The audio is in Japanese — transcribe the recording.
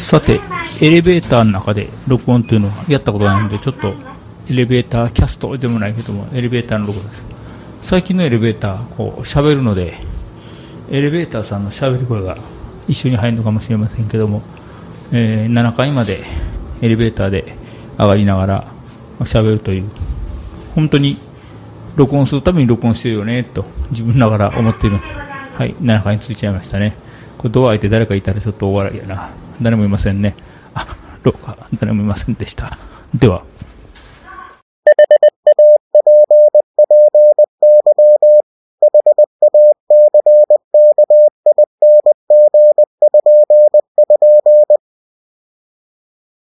さて、エレベーターの中で録音というのはやったことないので、ちょっとエレベーターキャストでもないけども、エレベーターの録音です。最近のエレベーター、こう、喋るので、エレベーターさんの喋り声が一緒に入るのかもしれませんけども、えー、7階までエレベーターで上がりながら喋るという、本当に録音するために録音してるよね、と自分ながら思っている。はい、7階に着いちゃいましたね。これドア開いて誰かいたらちょっと大笑いやな。誰もいませんね。あ、廊下、誰もいませんでした。では。